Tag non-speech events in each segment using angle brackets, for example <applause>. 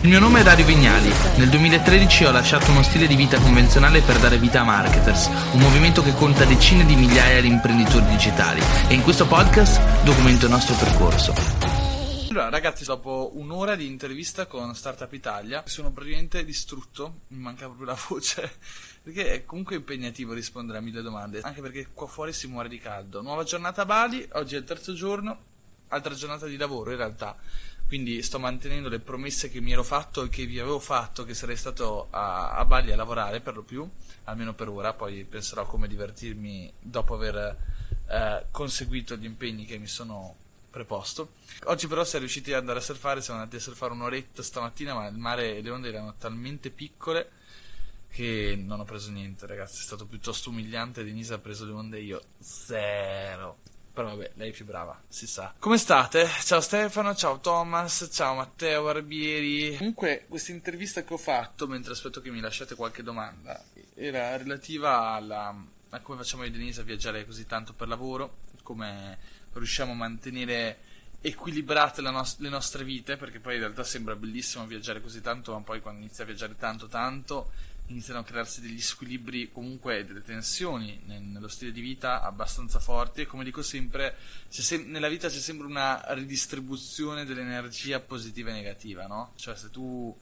Il mio nome è Dario Vignali. Nel 2013 ho lasciato uno stile di vita convenzionale per dare vita a Marketers, un movimento che conta decine di migliaia di imprenditori digitali. E in questo podcast documento il nostro percorso. Allora, ragazzi, dopo un'ora di intervista con Startup Italia, sono praticamente distrutto, mi manca proprio la <laughs> voce, perché è comunque impegnativo rispondere a mille domande, anche perché qua fuori si muore di caldo. Nuova giornata a Bali, oggi è il terzo giorno, altra giornata di lavoro in realtà quindi sto mantenendo le promesse che mi ero fatto e che vi avevo fatto che sarei stato a, a Bali a lavorare per lo più, almeno per ora, poi penserò come divertirmi dopo aver eh, conseguito gli impegni che mi sono preposto. Oggi però si è riusciti ad andare a surfare, siamo andati a surfare un'oretta stamattina, ma il mare e le onde erano talmente piccole che non ho preso niente, ragazzi, è stato piuttosto umiliante. Denise ha preso le onde, io zero. Però vabbè, lei è più brava, si sa. Come state? Ciao Stefano, ciao Thomas, ciao Matteo Barbieri. Comunque, questa intervista che ho fatto, mentre aspetto che mi lasciate qualche domanda, era relativa alla, a come facciamo io e Denise a viaggiare così tanto per lavoro, come riusciamo a mantenere equilibrate no- le nostre vite, perché poi in realtà sembra bellissimo viaggiare così tanto, ma poi quando inizi a viaggiare tanto tanto iniziano a crearsi degli squilibri, comunque delle tensioni nello stile di vita abbastanza forti e come dico sempre, sem- nella vita c'è sempre una ridistribuzione dell'energia positiva e negativa, no? Cioè se tu,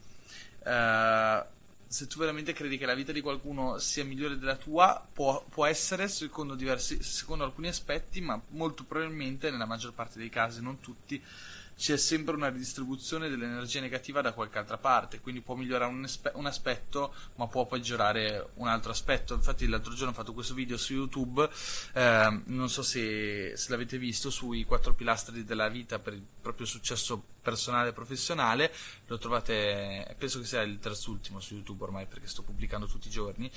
eh, se tu veramente credi che la vita di qualcuno sia migliore della tua, può, può essere secondo, diversi, secondo alcuni aspetti, ma molto probabilmente nella maggior parte dei casi, non tutti, c'è sempre una ridistribuzione dell'energia negativa da qualche altra parte, quindi può migliorare un, espe- un, aspetto ma può peggiorare un altro aspetto. Infatti l'altro giorno ho fatto questo video su YouTube, eh, non so se, se, l'avete visto, sui quattro pilastri della vita per il proprio successo personale e professionale, lo trovate, penso che sia il terzultimo su YouTube ormai perché sto pubblicando tutti i giorni,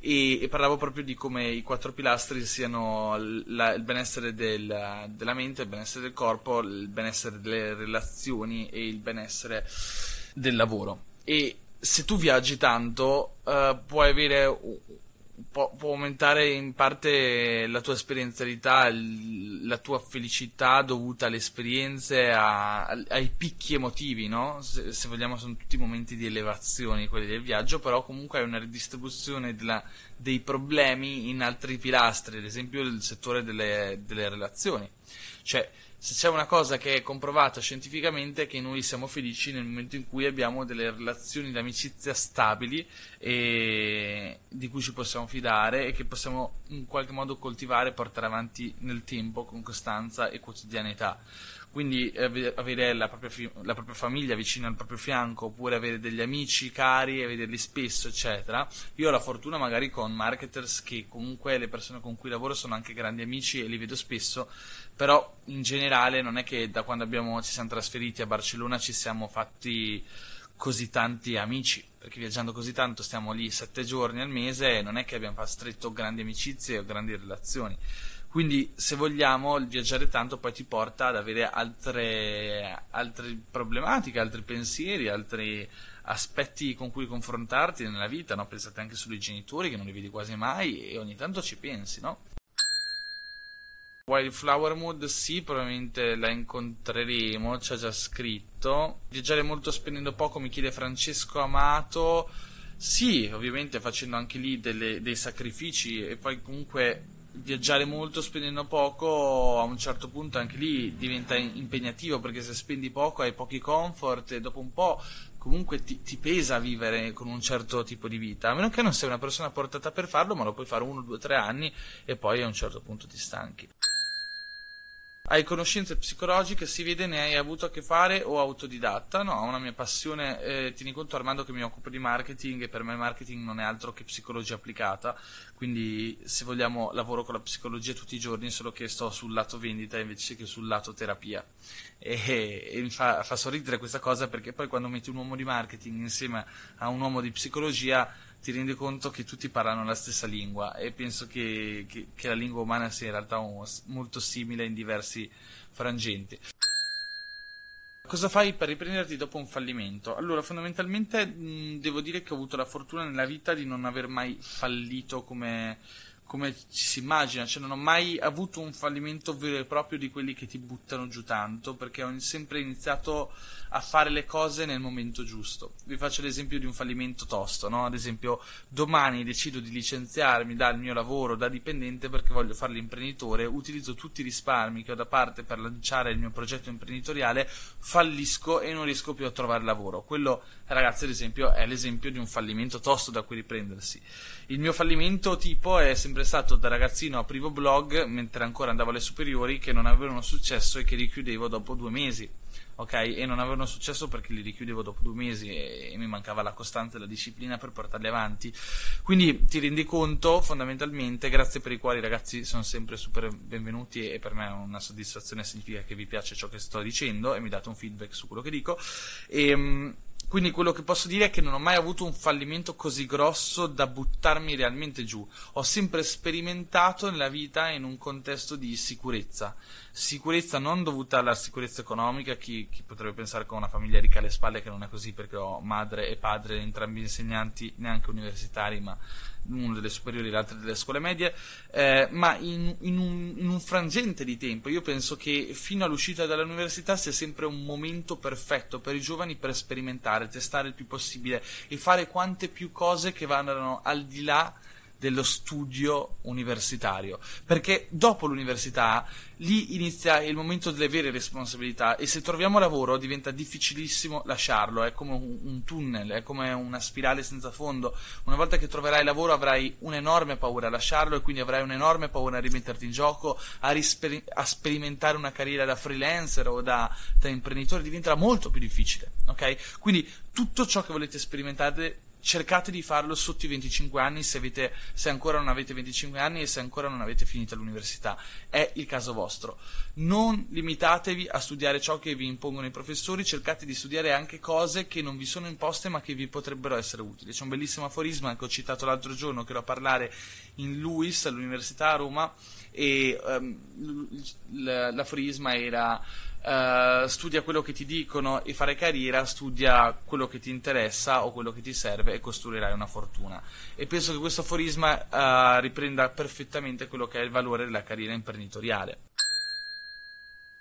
e, e parlavo proprio di come i quattro pilastri siano la, il benessere del, della mente, il benessere del corpo, il benessere delle relazioni e il benessere del lavoro. E se tu viaggi tanto, uh, puoi avere può, può, aumentare in parte la tua esperienzialità, la tua felicità dovuta alle esperienze, a, ai picchi emotivi, no? Se, se, vogliamo sono tutti momenti di elevazione quelli del viaggio, però comunque è una ridistribuzione della, dei problemi in altri pilastri, ad esempio il settore delle, delle relazioni. Cioè, se c'è una cosa che è comprovata scientificamente è che noi siamo felici nel momento in cui abbiamo delle relazioni d'amicizia stabili e di cui ci possiamo fidare e che possiamo in qualche modo coltivare e portare avanti nel tempo con costanza e quotidianità quindi avere la propria, la propria, famiglia vicino al proprio fianco oppure avere degli amici cari e vederli spesso eccetera. Io ho la fortuna magari con marketers che comunque le persone con cui lavoro sono anche grandi amici e li vedo spesso però in generale non è che da quando abbiamo, ci siamo trasferiti a Barcellona ci siamo fatti così tanti amici perché viaggiando così tanto stiamo lì sette giorni al mese e non è che abbiamo stretto grandi amicizie o grandi relazioni quindi, se vogliamo, il viaggiare tanto poi ti porta ad avere altre, altre problematiche, altri pensieri, altri aspetti con cui confrontarti nella vita, no? Pensate anche sui genitori che non li vedi quasi mai e ogni tanto ci pensi, no? Wildflower Mood sì, probabilmente la incontreremo, ha già scritto. Viaggiare molto spendendo poco, mi chiede Francesco Amato. Sì, ovviamente facendo anche lì delle, dei sacrifici e poi comunque viaggiare molto spendendo poco a un certo punto anche lì diventa impegnativo perché se spendi poco hai pochi comfort e dopo un po' comunque ti, ti, pesa vivere con un certo tipo di vita. A meno che non sei una persona portata per farlo ma lo puoi fare uno, due, tre anni e poi a un certo punto ti stanchi hai conoscenze psicologiche, si vede, ne hai avuto a che fare o autodidatta? No, una mia passione, eh, tieni conto Armando che mi occupo di marketing e per me marketing non è altro che psicologia applicata, quindi se vogliamo lavoro con la psicologia tutti i giorni, solo che sto sul lato vendita invece che sul lato terapia. E, e mi fa, fa sorridere questa cosa perché poi quando metti un uomo di marketing insieme a un uomo di psicologia ti rendi conto che tutti parlano la stessa lingua e penso che, che, che la lingua umana sia in realtà un, molto simile in diversi frangenti. Cosa fai per riprenderti dopo un fallimento? Allora, fondamentalmente mh, devo dire che ho avuto la fortuna nella vita di non aver mai fallito come, come ci si immagina, cioè non ho mai avuto un fallimento vero e proprio di quelli che ti buttano giù tanto, perché ho sempre iniziato a fare le cose nel momento giusto. Vi faccio l'esempio di un fallimento tosto, no? Ad esempio, domani decido di licenziarmi dal mio lavoro da dipendente perché voglio fare l'imprenditore, utilizzo tutti i risparmi che ho da parte per lanciare il mio progetto imprenditoriale, fallisco e non riesco più a trovare lavoro. Quello, ragazzi, ad esempio, è l'esempio di un fallimento tosto da cui riprendersi. Il mio fallimento tipo è sempre stato da ragazzino aprivo blog mentre ancora andavo alle superiori che non avevano successo e che richiudevo dopo due mesi. Ok, e non avevano successo perché li richiudevo dopo due mesi e, e mi mancava la costanza e la disciplina per portarli avanti. Quindi ti rendi conto, fondamentalmente, grazie per i quali ragazzi sono sempre super benvenuti e per me è una soddisfazione, significa che vi piace ciò che sto dicendo e mi date un feedback su quello che dico. E, ehm, quindi quello che posso dire è che non ho mai avuto un fallimento così grosso da buttarmi realmente giù. Ho sempre sperimentato nella vita in un contesto di sicurezza. Sicurezza non dovuta alla sicurezza economica, chi, chi potrebbe pensare ho una famiglia ricca alle spalle che non è così perché ho madre e padre entrambi insegnanti, neanche universitari, ma uno delle superiori e l'altro delle scuole medie, eh, ma in, in, un, in, un, frangente di tempo. Io penso che fino all'uscita dall'università sia sempre un momento perfetto per i giovani per sperimentare, testare il più possibile e fare quante più cose che vanno al di là dello studio universitario, perché dopo l'università lì inizia il momento delle vere responsabilità e se troviamo lavoro diventa difficilissimo lasciarlo, è come un tunnel, è come una spirale senza fondo. Una volta che troverai lavoro avrai un'enorme paura a lasciarlo e quindi avrai un'enorme paura a rimetterti in gioco, a, risper- a sperimentare una carriera da freelancer o da, da imprenditore, diventerà molto più difficile, ok? Quindi tutto ciò che volete sperimentare cercate di farlo sotto i 25 anni se, avete, se, ancora non avete 25 anni e se ancora non avete finito l'università. È il caso vostro. Non limitatevi a studiare ciò che vi impongono i professori, cercate di studiare anche cose che non vi sono imposte ma che vi potrebbero essere utili. C'è un bellissimo aforisma che ho citato l'altro giorno che ero a parlare in LUIS all'Università a Roma e um, l'aforisma era uh, studia quello che ti dicono e fare carriera, studia quello che ti interessa o quello che ti serve e costruirai una fortuna. E penso che questo aforisma uh, riprenda perfettamente quello che è il valore della carriera imprenditoriale.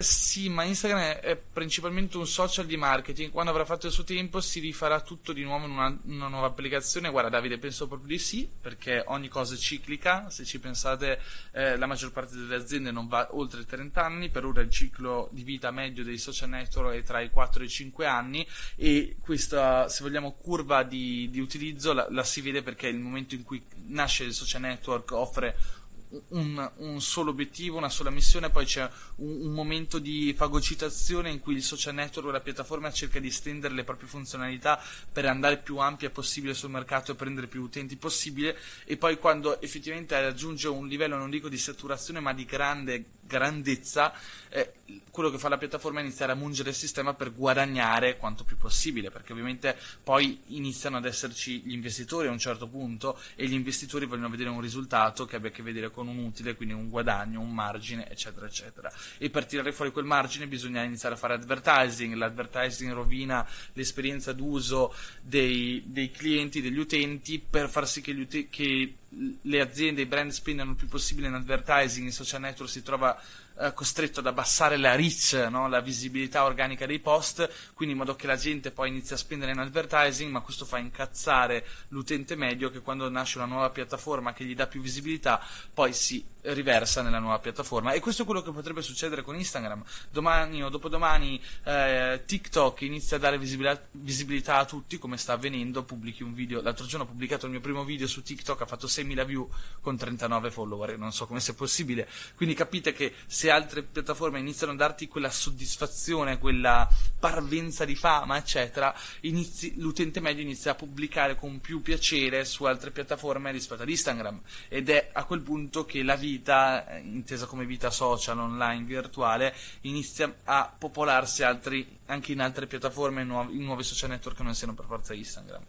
Sì, ma Instagram è, principalmente un social di marketing. Quando avrà fatto il suo tempo si rifarà tutto di nuovo in una, una, nuova applicazione. Guarda, Davide, penso proprio di sì, perché ogni cosa è ciclica. Se ci pensate, eh, la maggior parte delle aziende non va oltre i 30 anni. Per ora il ciclo di vita medio dei social network è tra i 4 e i 5 anni. E questa, se vogliamo, curva di, di utilizzo la, la si vede perché il momento in cui nasce il social network offre un, un, solo obiettivo, una sola missione, poi c'è un, un, momento di fagocitazione in cui il social network o la piattaforma cerca di estendere le proprie funzionalità per andare più ampia possibile sul mercato e prendere più utenti possibile. E poi quando effettivamente raggiunge un livello non dico di saturazione ma di grande grandezza, eh, quello che fa la piattaforma è iniziare a mungere il sistema per guadagnare quanto più possibile, perché ovviamente poi iniziano ad esserci gli investitori a un certo punto e gli investitori vogliono vedere un risultato che abbia a che vedere con un utile, quindi un guadagno, un margine, eccetera, eccetera. E per tirare fuori quel margine bisogna iniziare a fare advertising, l'advertising rovina l'esperienza d'uso dei, dei clienti, degli utenti, per far sì che, ut- che le aziende, i brand spendano il più possibile in advertising, in social network si trova eh, costretto ad abbassare la reach, no? la visibilità organica dei post, quindi in modo che la gente poi inizia a spendere in advertising, ma questo fa incazzare l'utente medio che quando nasce una nuova piattaforma che gli dà più visibilità, poi si riversa nella nuova piattaforma. E questo è quello che potrebbe succedere con Instagram. Domani o dopodomani eh, TikTok inizia a dare visibilità, visibilità, a tutti, come sta avvenendo, pubblichi un video. L'altro giorno ho pubblicato il mio primo video su TikTok, ha fatto 6.000 view con 39 follower, non so come sia possibile. Quindi capite che se se altre piattaforme iniziano a darti quella soddisfazione, quella parvenza di fama, eccetera, inizi, l'utente medio inizia a pubblicare con più piacere su altre piattaforme rispetto ad Instagram ed è a quel punto che la vita, intesa come vita social, online, virtuale, inizia a popolarsi altri, anche in altre piattaforme, nuovi, in nuovi social network che non siano per forza Instagram.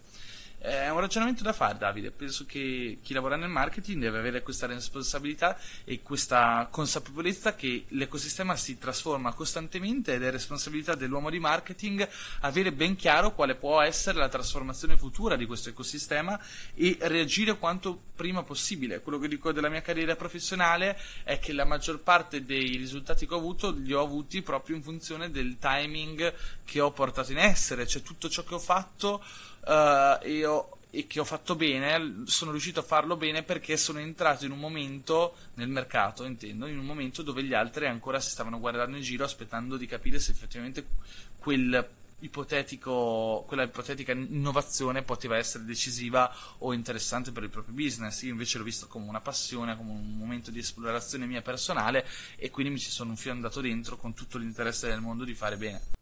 È un ragionamento da fare, Davide. Penso che chi lavora nel marketing deve avere questa responsabilità e questa consapevolezza che l'ecosistema si trasforma costantemente ed è responsabilità dell'uomo di marketing avere ben chiaro quale può essere la trasformazione futura di questo ecosistema e reagire quanto prima possibile. Quello che dico della mia carriera professionale è che la maggior parte dei risultati che ho avuto li ho avuti proprio in funzione del timing che ho portato in essere, cioè tutto ciò che ho fatto uh, e, ho, e che ho fatto bene, sono riuscito a farlo bene perché sono entrato in un momento nel mercato, intendo, in un momento dove gli altri ancora si stavano guardando in giro aspettando di capire se effettivamente quel quella ipotetica innovazione poteva essere decisiva o interessante per il proprio business. Io invece l'ho visto come una passione, come un momento di esplorazione mia personale e quindi mi ci sono andato dentro con tutto l'interesse del mondo di fare bene.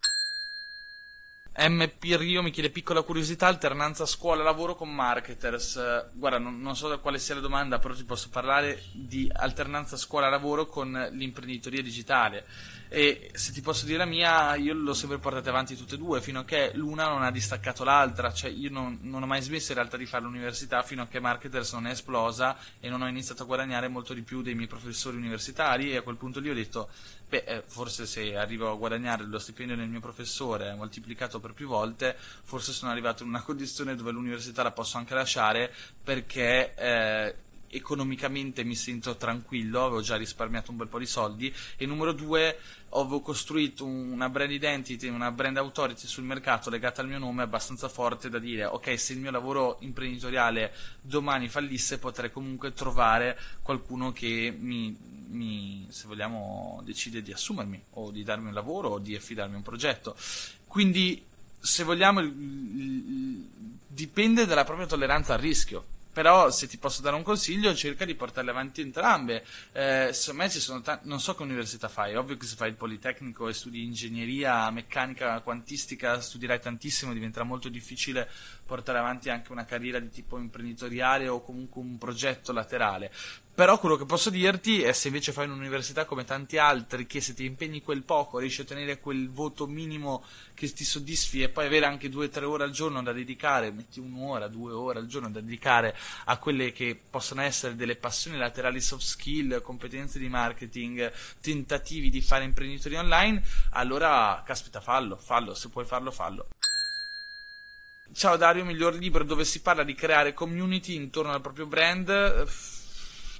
MP Rio mi chiede piccola curiosità, alternanza scuola-lavoro con marketers. Guarda, non, non, so quale sia la domanda, però ti posso parlare di alternanza scuola-lavoro con l'imprenditoria digitale. E se ti posso dire la mia, io l'ho sempre portata avanti tutte e due, fino a che l'una non ha distaccato l'altra. Cioè, io non, non ho mai smesso in realtà di fare l'università fino a che marketers non è esplosa e non ho iniziato a guadagnare molto di più dei miei professori universitari. E a quel punto lì ho detto, beh, eh, forse se arrivo a guadagnare lo stipendio del mio professore moltiplicato per più volte, forse sono arrivato in una <laughs> condizione dove l'università la posso anche lasciare perché eh, economicamente mi sento tranquillo, avevo già risparmiato un bel po' di soldi. E numero due avevo costruito una brand identity, una brand authority sul mercato legata al mio nome abbastanza forte da dire ok se il mio lavoro imprenditoriale domani fallisse potrei comunque trovare qualcuno che mi, mi se vogliamo decide di assumermi o di darmi un lavoro o di affidarmi un progetto. Quindi se vogliamo dipende dalla propria tolleranza al rischio però se ti posso dare un consiglio cerca di portarle avanti entrambe. Eh, secondo me ci sono tanti non so che università fai ovvio che se fai il politecnico e studi ingegneria meccanica quantistica studierai tantissimo diventerà molto difficile portare avanti anche una carriera di tipo imprenditoriale o comunque un progetto laterale però quello che posso dirti è se invece fai un'università come tanti altri, che se ti impegni quel poco riesci a ottenere quel voto minimo che ti soddisfi e poi avere anche due o tre ore al giorno da dedicare, metti un'ora, due ore al giorno da dedicare a quelle che possono essere delle passioni laterali soft skill, competenze di marketing, tentativi di fare imprenditoria online, allora caspita fallo, fallo, se puoi farlo fallo. Ciao Dario, miglior libro dove si parla di creare community intorno al proprio brand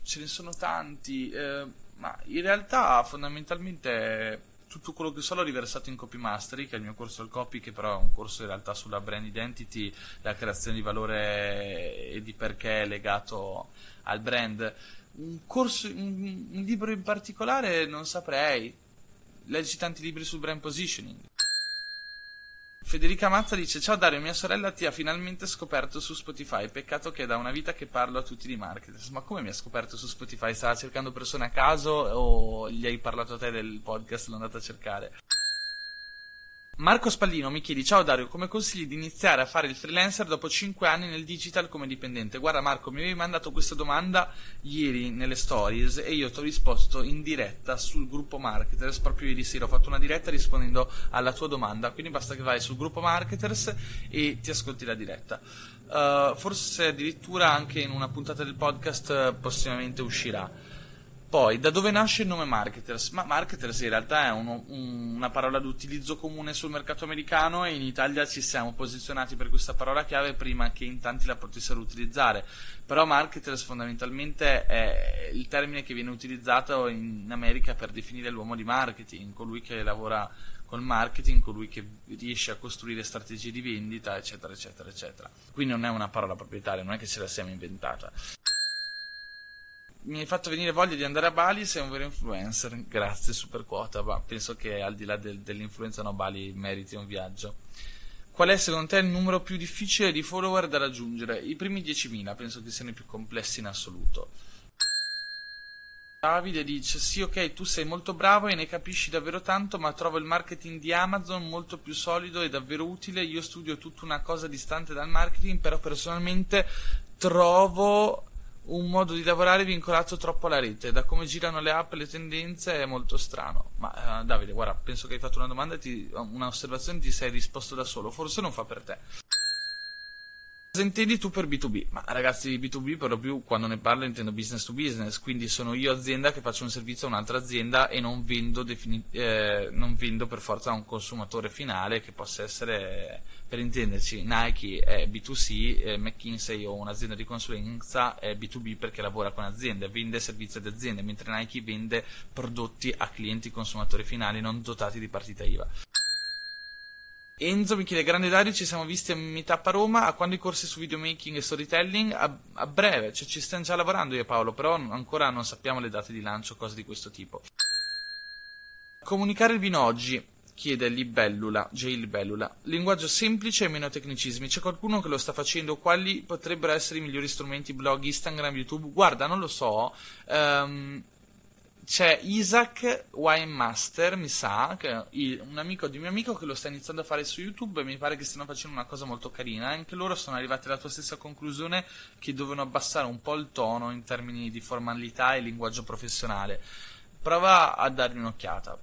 ce ne sono tanti, eh, ma in realtà fondamentalmente tutto quello che so l'ho riversato in Copy Mastery, che è il mio corso al copy, che però è un corso in realtà sulla brand identity, la creazione di valore e di perché è legato al brand. Un, corso, un, un libro in particolare non saprei. Leggi tanti libri sul brand positioning. Federica Mazza dice: Ciao Dario, mia sorella ti ha finalmente scoperto su Spotify. Peccato che è da una vita che parlo a tutti di marketers. Ma come mi ha scoperto su Spotify? Stava cercando persone a caso o gli hai parlato a te del podcast l'ho andata a cercare? Marco Spallino mi chiede: Ciao Dario, come consigli di iniziare a fare il freelancer dopo 5 anni nel digital come dipendente? Guarda, Marco, mi avevi mandato questa domanda ieri nelle stories e io ti ho risposto in diretta sul gruppo Marketers. Proprio ieri sera ho fatto una diretta rispondendo alla tua domanda. Quindi basta che vai sul gruppo Marketers e ti ascolti la diretta. Uh, forse addirittura anche in una puntata del podcast uh, prossimamente uscirà. Poi, da dove nasce il nome marketers? Ma marketers in realtà è uno, un, una parola d'utilizzo comune sul mercato americano e in Italia ci siamo posizionati per questa parola chiave prima che in tanti la potessero utilizzare. Però marketers fondamentalmente è il termine che viene utilizzato in America per definire l'uomo di marketing, colui che lavora col marketing, colui che riesce a costruire strategie di vendita, eccetera, eccetera, eccetera. Quindi non è una parola proprietaria, non è che ce la siamo inventata mi hai fatto venire voglia di andare a Bali, sei un vero influencer. Grazie, super quota. Ma penso che al di là del, dell'influenza no Bali meriti un viaggio. Qual è secondo te il numero più difficile di follower da raggiungere? I primi 10.000 penso che siano i più complessi in assoluto. Davide dice: Sì, ok, tu sei molto bravo e ne capisci davvero tanto, ma trovo il marketing di Amazon molto più solido e davvero utile. Io studio tutta una cosa distante dal marketing, però personalmente trovo un modo di lavorare vincolato troppo alla rete. Da come girano le app e le tendenze è molto strano. Ma uh, Davide, guarda, penso che hai fatto una domanda, ti, un'osservazione, ti sei risposto da solo. Forse non fa per te. Cosa intendi tu per B2B? Ma ragazzi, B2B per lo più quando ne parlo intendo business to business, quindi sono io azienda che faccio un servizio a un'altra azienda e non vendo, defini- eh, non vendo per forza a un consumatore finale che possa essere, per intenderci, Nike è B2C, eh, McKinsey o un'azienda di consulenza è B2B perché lavora con aziende, vende servizi ad aziende, mentre Nike vende prodotti a clienti consumatori finali non dotati di partita IVA. Enzo mi chiede, grande Dario, ci siamo visti a Meetup a Roma, a quando i corsi su videomaking e storytelling? A, a breve, cioè ci stiamo già lavorando io e Paolo, però ancora non sappiamo le date di lancio, cose di questo tipo. Comunicare il vino oggi, chiede Libellula, J. Libellula. Linguaggio semplice e meno tecnicismi. C'è qualcuno che lo sta facendo? Quali potrebbero essere i migliori strumenti? Blog, Instagram, YouTube? Guarda, non lo so. Um, c'è Isaac Wine Master, mi sa, un amico di mio amico che lo sta iniziando a fare su YouTube e mi pare che stiano facendo una cosa molto carina. Anche loro sono arrivati alla tua stessa conclusione che devono abbassare un po' il tono in termini di formalità e linguaggio professionale. Prova a dargli un'occhiata.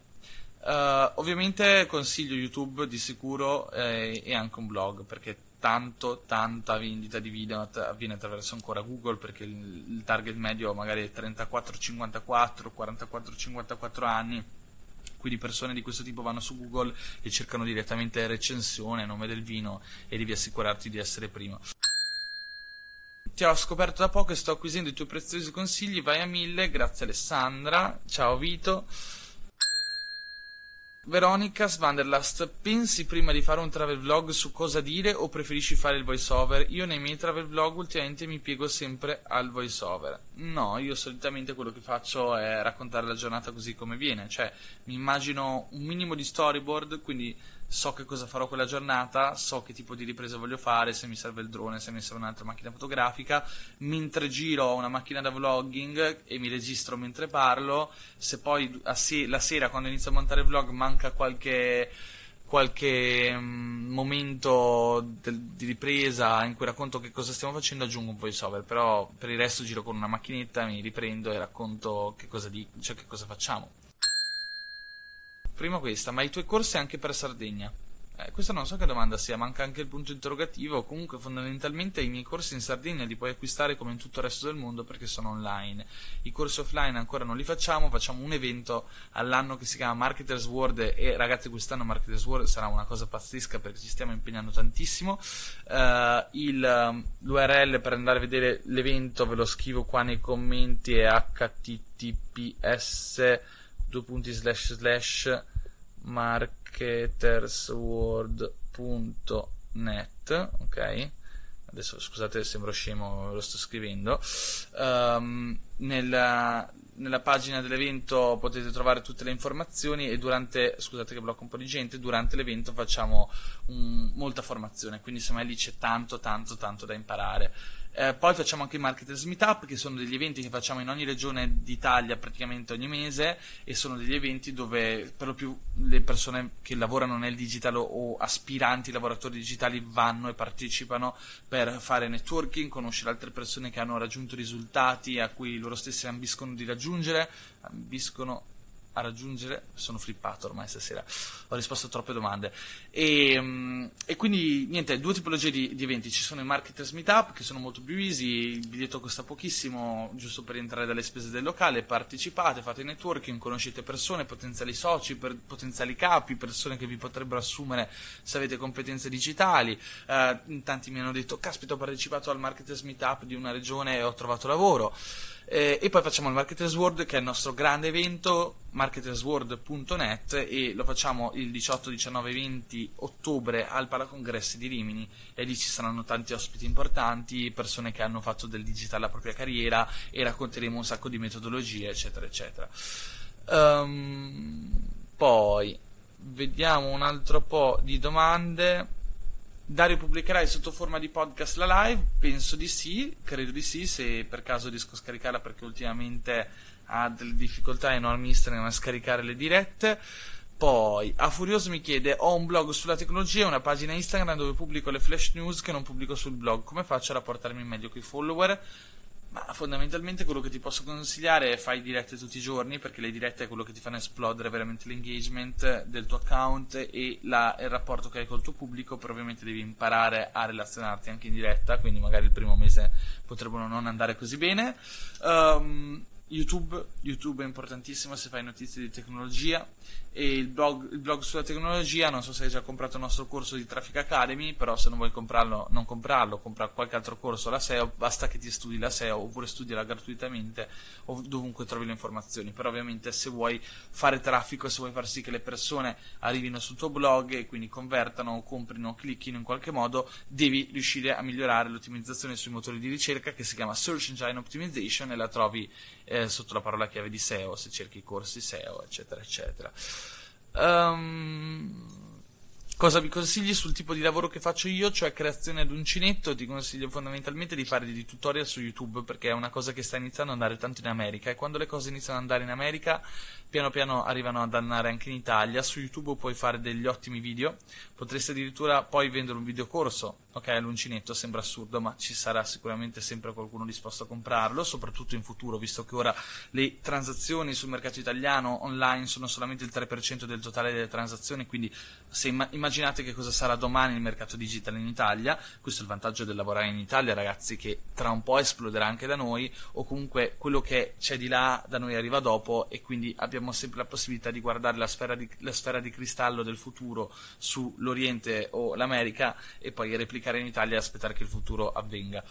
Uh, ovviamente consiglio YouTube di sicuro eh, e anche un blog perché tanto, tanta vendita di video avviene attraverso ancora Google perché il, target medio magari è 34-54, 44-54 anni quindi persone di questo tipo vanno su Google e cercano direttamente recensione, nome del vino e devi assicurarti di essere primo. Ti ho scoperto da poco e sto acquisendo i tuoi preziosi consigli, vai a mille, grazie Alessandra, ciao Vito. Veronica Svanderlast, pensi prima di fare un travel vlog su cosa dire o preferisci fare il voice over? Io nei miei travel vlog ultimamente mi piego sempre al voice over. No, io solitamente quello che faccio è raccontare la giornata così come viene, cioè mi immagino un minimo di storyboard, quindi so che cosa farò quella giornata, so che tipo di ripresa voglio fare, se mi serve il drone, se mi serve un'altra macchina fotografica, mentre giro una macchina da vlogging e mi registro mentre parlo, se poi se- la sera quando inizio a montare il vlog manca qualche qualche um, momento di ripresa in cui racconto che cosa stiamo facendo aggiungo un voiceover però per il resto giro con una macchinetta mi riprendo e racconto che cosa, di, cioè che cosa facciamo Prima questa, ma i tuoi corsi anche per Sardegna? Eh, questa non so che domanda sia, manca anche il punto interrogativo. Comunque, fondamentalmente, i miei corsi in Sardegna li puoi acquistare come in tutto il resto del mondo perché sono online. I corsi offline ancora non li facciamo, facciamo un evento all'anno che si chiama Marketers World. E ragazzi, quest'anno Marketers World sarà una cosa pazzesca perché ci stiamo impegnando tantissimo. Uh, il, um, L'URL per andare a vedere l'evento ve lo scrivo qua nei commenti: è https marketersworld.net ok? Adesso scusate sembro scemo lo sto scrivendo. Um, nella, nella, pagina dell'evento potete trovare tutte le informazioni e durante scusate che blocco un po' di gente durante l'evento facciamo un, molta formazione. Quindi insomma lì c'è tanto tanto tanto da imparare eh, poi facciamo anche i Marketers Meetup, che sono degli eventi che facciamo in ogni regione d'Italia praticamente ogni mese e sono degli eventi dove per lo più le persone che lavorano nel digital o aspiranti lavoratori digitali vanno e partecipano per fare networking, conoscere altre persone che hanno raggiunto risultati a cui loro stessi ambiscono di raggiungere, ambiscono a raggiungere. Sono flippato ormai stasera, ho risposto a troppe domande. E, mm, e quindi, niente, due tipologie di, di, eventi. Ci sono i Marketers Meetup che sono molto più easy, il biglietto costa pochissimo, giusto per entrare dalle spese del locale. Partecipate, fate networking, conoscete persone, potenziali soci, per, potenziali capi, persone che vi potrebbero assumere se avete competenze digitali. Eh, tanti mi hanno detto: Caspita, ho partecipato al Marketers Meetup di una regione e ho trovato lavoro. Eh, e poi facciamo il Marketers World che è il nostro grande evento marketersworld.net e lo facciamo il 18, 19 20 ottobre al Palacongressi di Rimini e lì ci saranno tanti ospiti importanti, persone che hanno fatto del digitale la propria carriera e racconteremo un sacco di metodologie eccetera eccetera. Um, poi vediamo un altro po' di domande. Dario pubblicherai sotto forma di podcast la live? Penso di sì, credo di sì, se per caso riesco a scaricarla perché ultimamente ha delle difficoltà enormi Instagram a scaricare le dirette. Poi, a Furioso mi chiede, ho un blog sulla tecnologia e una pagina Instagram dove pubblico le flash news che non pubblico sul blog, come faccio a rapportarmi meglio con i follower? Ma fondamentalmente quello che ti posso consigliare è fai dirette tutti i giorni perché le dirette è quello che ti fanno esplodere veramente l'engagement del tuo account e la, il rapporto che hai col tuo pubblico, però ovviamente devi imparare a relazionarti anche in diretta, quindi magari il primo mese potrebbero non andare così bene. Um, YouTube, YouTube è importantissimo se fai notizie di tecnologia. E il blog, il blog, sulla tecnologia, non so se hai già comprato il nostro corso di Traffic Academy, però se non vuoi comprarlo, non comprarlo, compra qualche altro corso la SEO, basta che ti studi la SEO oppure studiala gratuitamente o dovunque trovi le informazioni, però ovviamente se vuoi fare traffico, se vuoi far sì che le persone arrivino sul tuo blog e quindi convertano o comprino o clicchino in qualche modo, devi riuscire a migliorare l'ottimizzazione sui motori di ricerca che si chiama Search Engine Optimization e la trovi eh, sotto la parola chiave di SEO se cerchi corsi SEO, eccetera, eccetera. Um, cosa vi consigli sul tipo di lavoro che faccio io, cioè creazione ad uncinetto? Ti consiglio fondamentalmente di fare dei tutorial su YouTube perché è una cosa che sta iniziando ad andare tanto in America e quando le cose iniziano ad andare in America piano piano arrivano ad andare anche in Italia. Su YouTube puoi fare degli ottimi video, potresti addirittura poi vendere un videocorso. Ok, l'uncinetto sembra assurdo, ma ci sarà sicuramente sempre qualcuno disposto a comprarlo, soprattutto in futuro, visto che ora le transazioni sul mercato italiano online sono solamente il 3% del totale delle transazioni, quindi se immaginate che cosa sarà domani il mercato digitale in Italia, questo è il vantaggio del lavorare in Italia, ragazzi, che tra un po' esploderà anche da noi, o comunque quello che c'è di là da noi arriva dopo e quindi abbiamo sempre la possibilità di guardare la sfera di, la sfera di cristallo del futuro sull'Oriente o l'America e poi replicare in Italia e aspettare che il futuro avvenga.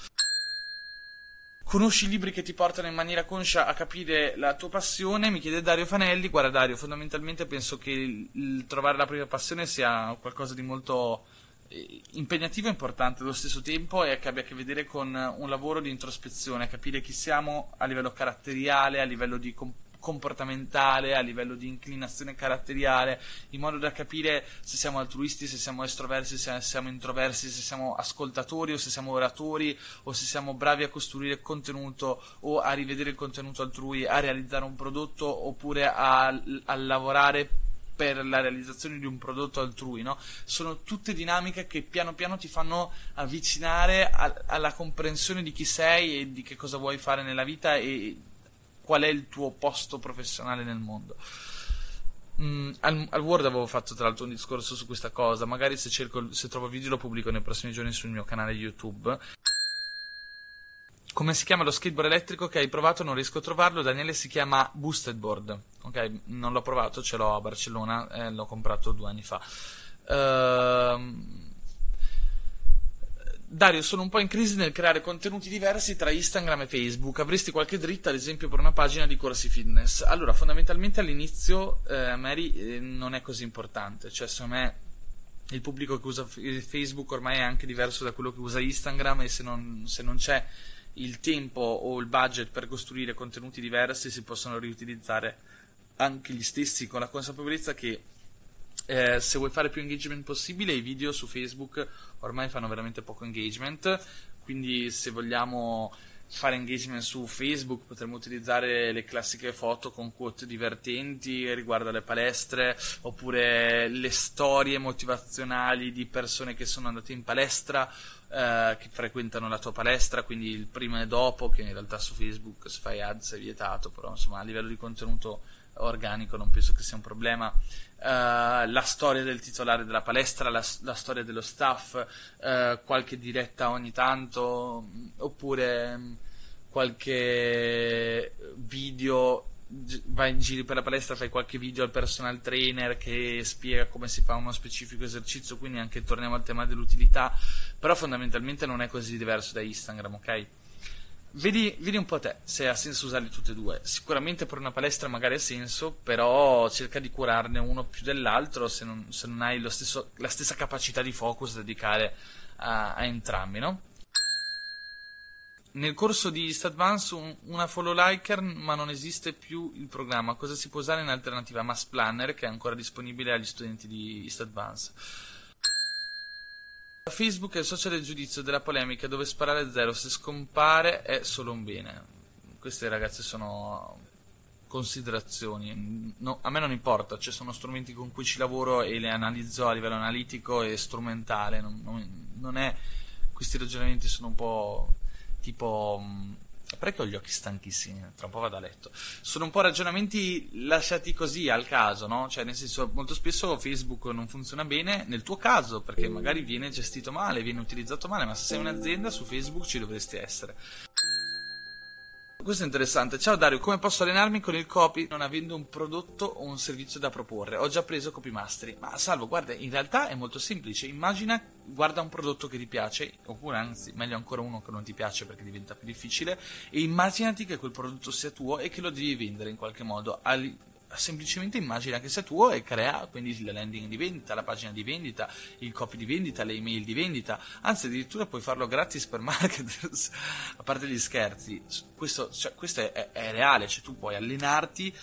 Conosci libri che ti portano in maniera conscia a capire la tua passione? Mi chiede Dario Fanelli. Guarda Dario, fondamentalmente penso che il, il trovare la propria passione sia qualcosa di molto eh, impegnativo e importante allo stesso tempo e che abbia a che vedere con un lavoro di introspezione, capire chi siamo a livello caratteriale, a livello di comportamento comportamentale, a livello di inclinazione caratteriale, in modo da capire se siamo altruisti, se siamo estroversi, se siamo introversi, se siamo ascoltatori o se siamo oratori o se siamo bravi a costruire contenuto o a rivedere il contenuto altrui, a realizzare un prodotto oppure a, a lavorare per la realizzazione di un prodotto altrui, no? Sono tutte dinamiche che piano piano ti fanno avvicinare a, alla comprensione di chi sei e di che cosa vuoi fare nella vita e qual è il tuo posto professionale nel mondo. Mm, al, al, Word avevo fatto tra l'altro un discorso su questa cosa, magari se, cerco, se trovo il video lo pubblico nei prossimi giorni sul mio canale YouTube. Come si chiama lo skateboard elettrico che hai provato? Non riesco a trovarlo. Daniele si chiama Boosted Board. Ok, non l'ho provato, ce l'ho a Barcellona, eh, l'ho comprato due anni fa. Ehm. Dario, sono un po' in crisi nel creare contenuti diversi tra Instagram e Facebook. Avresti qualche dritta, ad esempio, per una pagina di corsi fitness? Allora, fondamentalmente all'inizio, eh, Mary, eh, non è così importante. Cioè, secondo me, il pubblico che usa Facebook ormai è anche diverso da quello che usa Instagram e se non, se non c'è il tempo o il budget per costruire contenuti diversi, si possono riutilizzare anche gli stessi con la consapevolezza che eh, se vuoi fare più engagement possibile, i video su Facebook ormai fanno veramente poco engagement, quindi se vogliamo fare engagement su Facebook potremmo utilizzare le classiche foto con quote divertenti riguardo alle palestre oppure le storie motivazionali di persone che sono andate in palestra eh, che frequentano la tua palestra quindi il prima e dopo che in realtà su Facebook se fai ads è vietato però insomma a livello di contenuto organico non penso che sia un problema Uh, la storia del titolare della palestra, la, la storia dello staff, uh, qualche diretta ogni tanto, oppure um, qualche video, vai in giro per la palestra, fai qualche video al personal trainer che spiega come si fa uno specifico esercizio, quindi anche torniamo al tema dell'utilità, però fondamentalmente non è così diverso da Instagram, ok? Vedi, vedi, un po' te se ha senso usarli tutti e due. Sicuramente per una palestra magari ha senso, però cerca di curarne uno più dell'altro se non, se non hai stesso, la stessa capacità di focus da dedicare a, a, entrambi, no? Nel corso di Statadvance un, una follow liker, ma non esiste più il programma. Cosa si può usare in alternativa Mass Planner, che è ancora disponibile agli studenti di Statadvance? Facebook è il social del giudizio, della polemica, dove sparare a zero, se scompare è solo un bene. Queste ragazze sono considerazioni. No, a me non importa, ci cioè sono strumenti con cui ci lavoro e le analizzo a livello analitico e strumentale. Non, non, non è, questi ragionamenti sono un po' tipo Perché ho gli occhi stanchissimi? Tra un po' vado a letto. Sono un po' ragionamenti lasciati così al caso, no? Cioè, nel senso, molto spesso Facebook non funziona bene nel tuo caso, perché magari viene gestito male, viene utilizzato male, ma se sei un'azienda su Facebook ci dovresti essere. Questo è interessante. Ciao Dario, come posso allenarmi con il copy non avendo un prodotto o un servizio da proporre? Ho già preso copy mastery. Ma salvo, guarda, in realtà è molto semplice. Immagina, guarda un prodotto che ti piace, oppure anzi, meglio ancora uno che non ti piace perché diventa più difficile, e immaginati che quel prodotto sia tuo e che lo devi vendere in qualche modo semplicemente immagina che sia tuo e crea quindi la landing di vendita, la pagina di vendita, il copy di vendita, le email di vendita, anzi addirittura puoi farlo gratis per <laughs> marketers, a parte gli scherzi, questo, cioè, questo è, è, reale, cioè tu puoi allenarti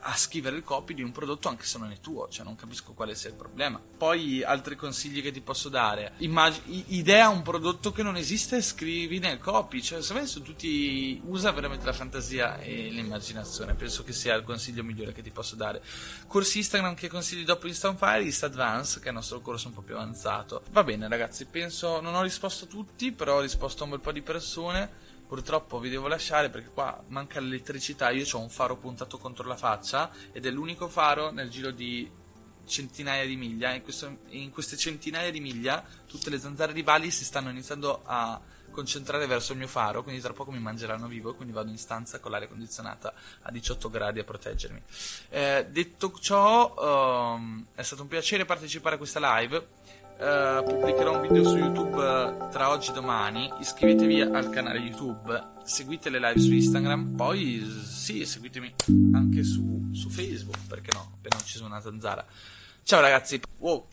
a scrivere il copy di un prodotto anche se non è tuo, cioè non capisco quale sia il problema. Poi altri consigli che ti posso dare, Immag- idea un prodotto che non esiste e scrivi nel copy, cioè se su tutti usa veramente la fantasia e l'immaginazione, penso che sia il consiglio migliore che ti posso dare. Corsi Instagram che consigli dopo Instafire, Insta Advance, che è il nostro corso un po' più avanzato. Va bene ragazzi, penso non ho risposto a tutti, però ho risposto a un bel po' di persone Purtroppo vi devo lasciare perché qua manca l'elettricità. Io ho un faro puntato contro la faccia ed è l'unico faro nel giro di centinaia di miglia. In, questo, in queste centinaia di miglia tutte le zanzare rivali si stanno iniziando a concentrare verso il mio faro, quindi tra poco mi mangeranno vivo, quindi vado in stanza con l'aria condizionata a 18 gradi a proteggermi. Eh, detto ciò, um, è stato un piacere partecipare a questa live. Uh, pubblicherò un video su YouTube uh, tra oggi e domani. Iscrivetevi al canale YouTube, seguite le live su Instagram, poi sì, seguitemi anche su, su Facebook, perché no, appena ucciso una zanzara. Ciao ragazzi, wow!